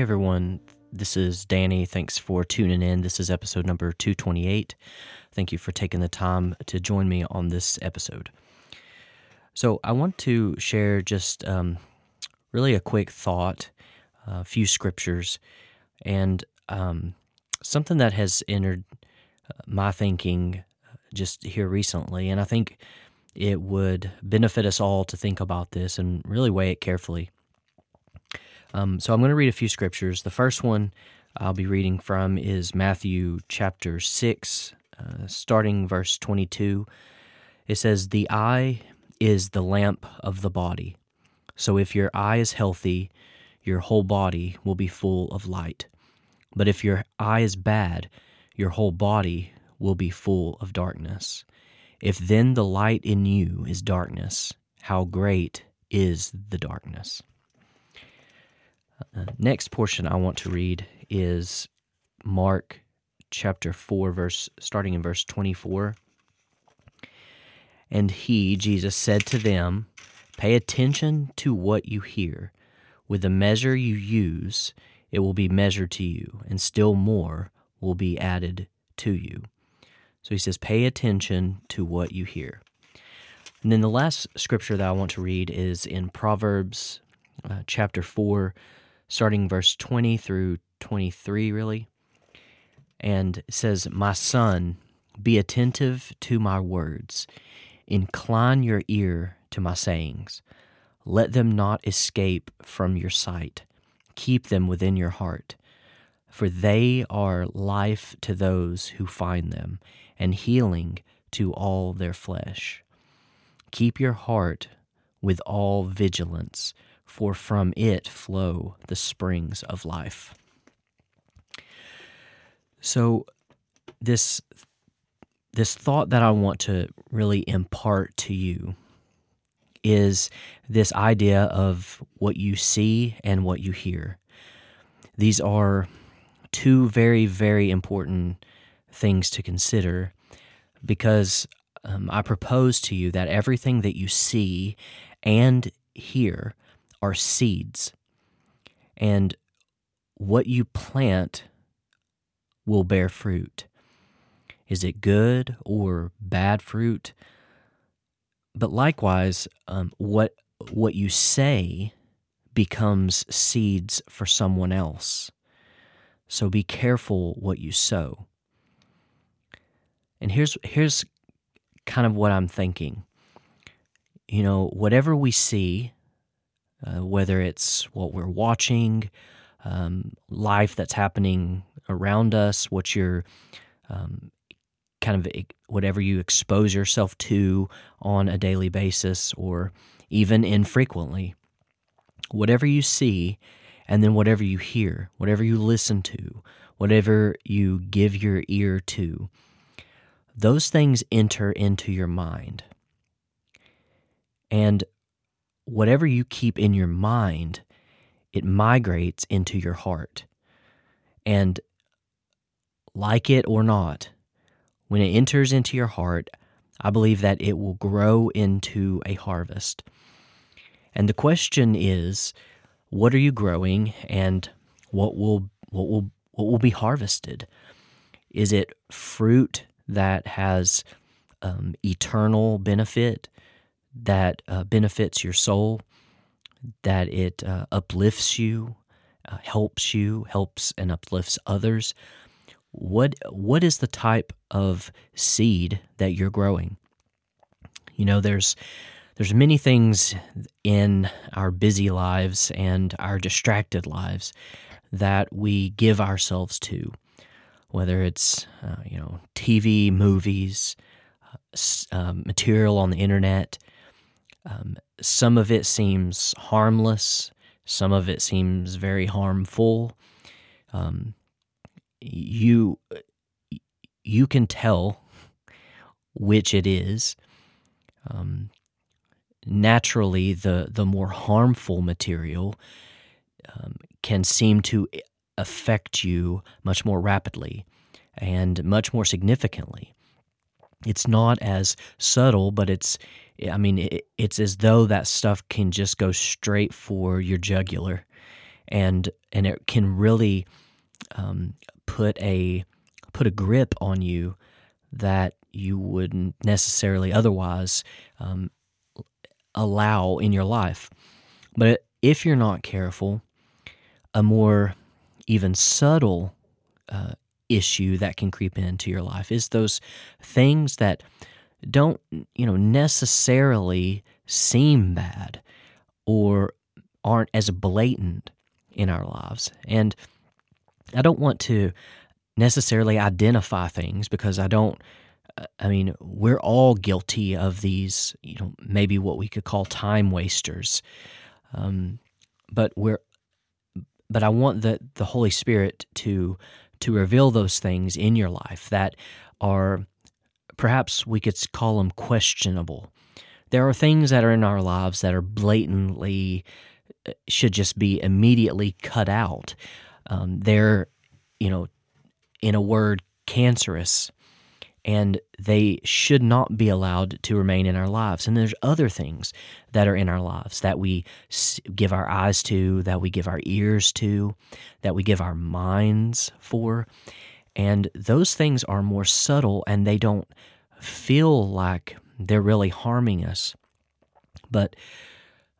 Hey everyone, this is Danny. Thanks for tuning in. This is episode number 228. Thank you for taking the time to join me on this episode. So, I want to share just um, really a quick thought, a few scriptures, and um, something that has entered uh, my thinking uh, just here recently. And I think it would benefit us all to think about this and really weigh it carefully. Um, so I'm going to read a few scriptures. The first one I'll be reading from is Matthew chapter 6, uh, starting verse 22. It says, The eye is the lamp of the body. So if your eye is healthy, your whole body will be full of light. But if your eye is bad, your whole body will be full of darkness. If then the light in you is darkness, how great is the darkness? Uh, next portion I want to read is Mark chapter 4 verse starting in verse 24. And he, Jesus said to them, pay attention to what you hear. With the measure you use, it will be measured to you, and still more will be added to you. So he says, pay attention to what you hear. And then the last scripture that I want to read is in Proverbs uh, chapter 4, starting verse 20 through 23, really. And says, My son, be attentive to my words, incline your ear to my sayings. Let them not escape from your sight, keep them within your heart. For they are life to those who find them, and healing to all their flesh. Keep your heart with all vigilance, for from it flow the springs of life. So, this this thought that I want to really impart to you is this idea of what you see and what you hear. These are two very, very important things to consider because um, I propose to you that everything that you see and hear are seeds. And what you plant will bear fruit. Is it good or bad fruit? But likewise, um, what what you say becomes seeds for someone else. So be careful what you sow. And here's here's kind of what I'm thinking. You know, whatever we see, uh, whether it's what we're watching, um, life that's happening around us, what you're um, kind of whatever you expose yourself to on a daily basis or even infrequently, whatever you see, and then whatever you hear, whatever you listen to, whatever you give your ear to those things enter into your mind. And whatever you keep in your mind, it migrates into your heart. And like it or not, when it enters into your heart, I believe that it will grow into a harvest. And the question is, what are you growing and what will what will what will be harvested? Is it fruit that has um, eternal benefit, that uh, benefits your soul, that it uh, uplifts you, uh, helps you, helps and uplifts others. What what is the type of seed that you're growing? You know, there's there's many things in our busy lives and our distracted lives that we give ourselves to whether it's uh, you know TV, movies, uh, um, material on the internet. Um, some of it seems harmless. Some of it seems very harmful. Um, you you can tell which it is. Um, naturally, the the more harmful material um, can seem to affect you much more rapidly and much more significantly. It's not as subtle, but it's, I mean, it, it's as though that stuff can just go straight for your jugular and and it can really um, put a put a grip on you that you wouldn't necessarily otherwise um, allow in your life. But if you're not careful, a more even subtle uh, issue that can creep into your life is those things that don't you know necessarily seem bad or aren't as blatant in our lives. And i don't want to necessarily identify things because i don't i mean we're all guilty of these you know maybe what we could call time wasters. Um, but we're but i want the the holy spirit to to reveal those things in your life that are perhaps we could call them questionable. There are things that are in our lives that are blatantly uh, should just be immediately cut out. Um, they're, you know, in a word, cancerous and they should not be allowed to remain in our lives. And there's other things that are in our lives that we give our eyes to, that we give our ears to, that we give our minds for. And those things are more subtle and they don't feel like they're really harming us. But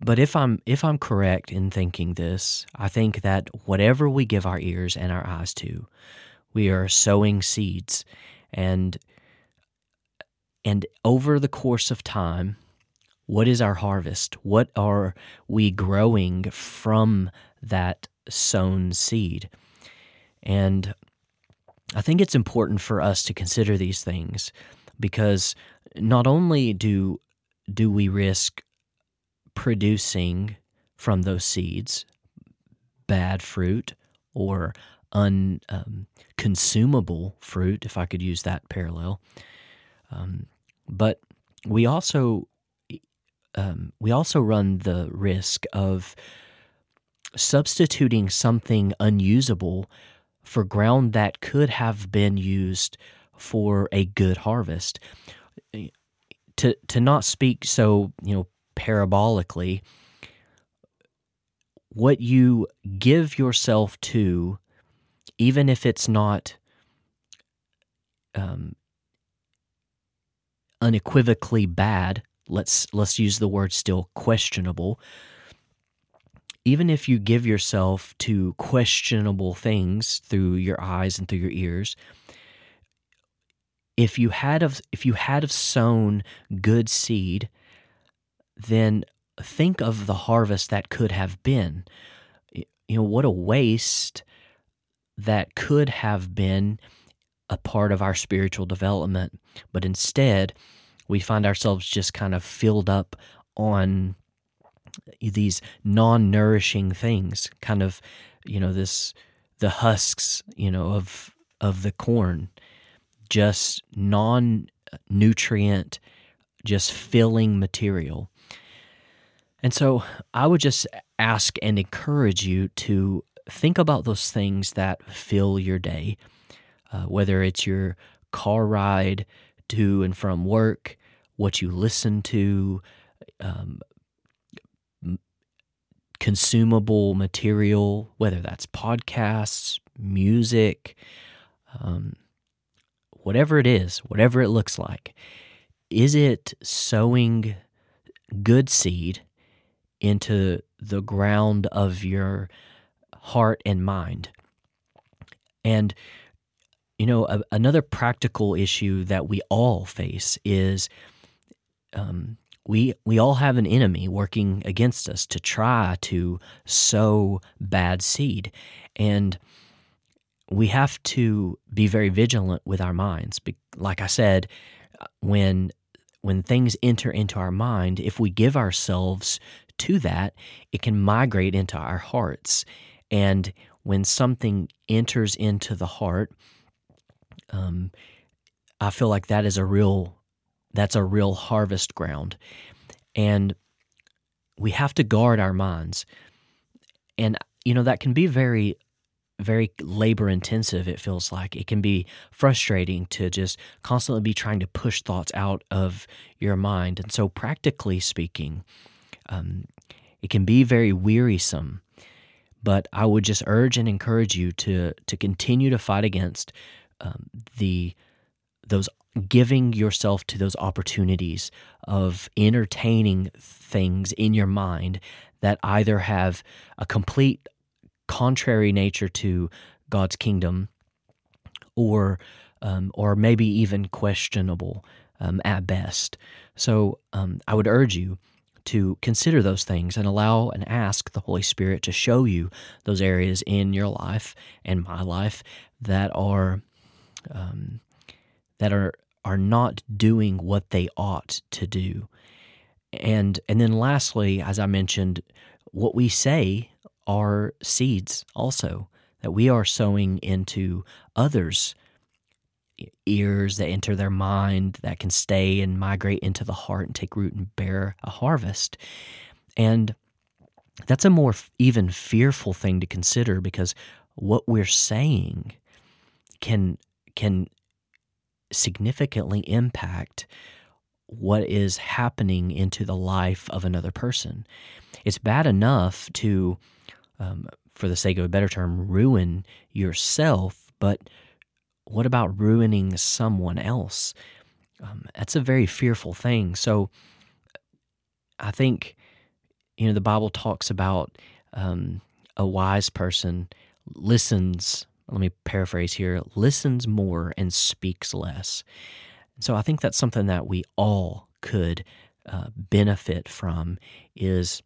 but if I'm if I'm correct in thinking this, I think that whatever we give our ears and our eyes to, we are sowing seeds and and over the course of time what is our harvest? What are we growing from that sown seed? And i think it's important for us to consider these things because not only do do we risk producing from those seeds bad fruit or unconsumable um, fruit, if I could use that parallel. Um, but we also um, we also run the risk of substituting something unusable for ground that could have been used for a good harvest. To to not speak so you know parabolically, what you give yourself to even if it's not um, unequivocally bad, let's let's use the word still questionable. Even if you give yourself to questionable things through your eyes and through your ears, if you had of if you had of sown good seed, then think of the harvest that could have been. You know, what a waste that could have been a part of our spiritual development. But instead, we find ourselves just kind of filled up on these non nourishing things, kind of, you know, this, the husks, you know, of, of the corn, just non nutrient, just filling material. And so I would just ask and encourage you to think about those things that fill your day, uh, whether it's your car ride to and from work, what you listen to, um, consumable material, whether that's podcasts, music, um, whatever it is, whatever it looks like. Is it sowing good seed into the ground of your heart and mind. And, you know, a, another practical issue that we all face is um, we, we all have an enemy working against us to try to sow bad seed. And we have to be very vigilant with our minds. Like I said, when when things enter into our mind, if we give ourselves to that, it can migrate into our hearts. And when something enters into the heart, um, I feel like that is a real that's a real harvest ground. And we have to guard our minds. And you know that can be very very labor intensive it feels like it can be frustrating to just constantly be trying to push thoughts out of your mind and so practically speaking um, it can be very wearisome But I would just urge and encourage you to to continue to fight against um, the those giving yourself to those opportunities of entertaining things in your mind that either have a complete contrary nature to God's kingdom or um, or maybe even questionable um, at best. So um, I would urge you to consider those things and allow and ask the Holy Spirit to show you those areas in your life and my life that are um, that are are not doing what they ought to do. And and then lastly, as I mentioned, what we say are seeds also that we are sowing into others' ears that enter their mind that can stay and migrate into the heart and take root and bear a harvest. And that's a more even fearful thing to consider because what we're saying can can significantly impact what is happening into the life of another person. It's bad enough to, um, for the sake of a better term, ruin yourself, but what about ruining someone else? Um, that's a very fearful thing. So I think, you know, the Bible talks about um, a wise person listens let me paraphrase here, listens more and speaks less. So I think that's something that we all could uh, benefit from is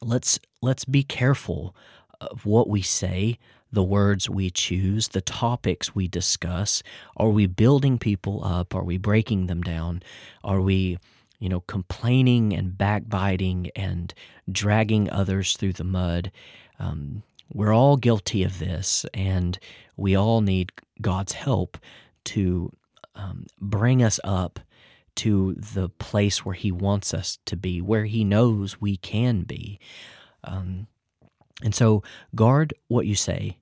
let's let's be careful of what we say, the words we choose, the topics we discuss. Are we building people up? Are we breaking them down? Are we, you know, complaining and backbiting and dragging others through the mud? Um, we're all guilty of this, and we all need God's help to um, bring us up to the place where He wants us to be, where He knows we can be. Um, and so, guard what you say,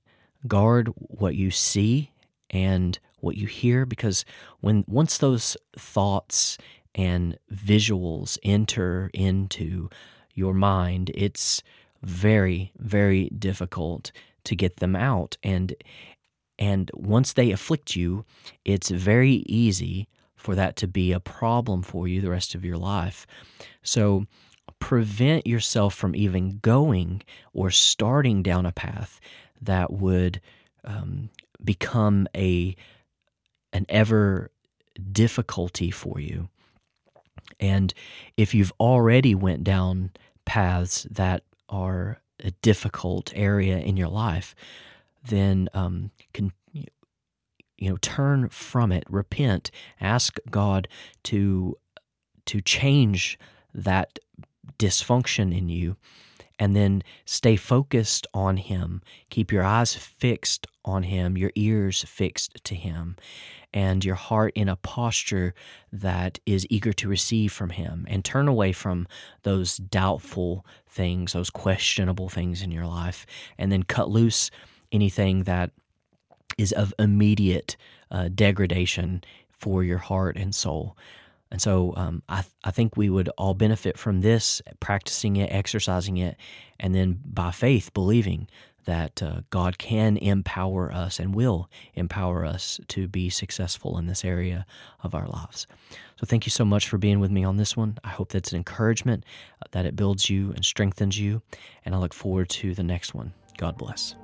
guard what you see, and what you hear, because when once those thoughts and visuals enter into your mind, it's very, very difficult to get them out. And and once they afflict you, it's very easy for that to be a problem for you the rest of your life. So prevent yourself from even going or starting down a path that would um, become a an ever difficulty for you. And if you've already went down paths that are a difficult area in your life, then um, can you know turn from it, repent, ask God to to change that dysfunction in you, and then stay focused on Him. Keep your eyes fixed on Him, your ears fixed to Him, and your heart in a posture that is eager to receive from Him. And turn away from those doubtful things, those questionable things in your life, and then cut loose anything that is of immediate uh, degradation for your heart and soul. And so um, I, th- I think we would all benefit from this, practicing it, exercising it, and then by faith, believing that uh, God can empower us and will empower us to be successful in this area of our lives. So, thank you so much for being with me on this one. I hope that's an encouragement, uh, that it builds you and strengthens you, and I look forward to the next one. God bless.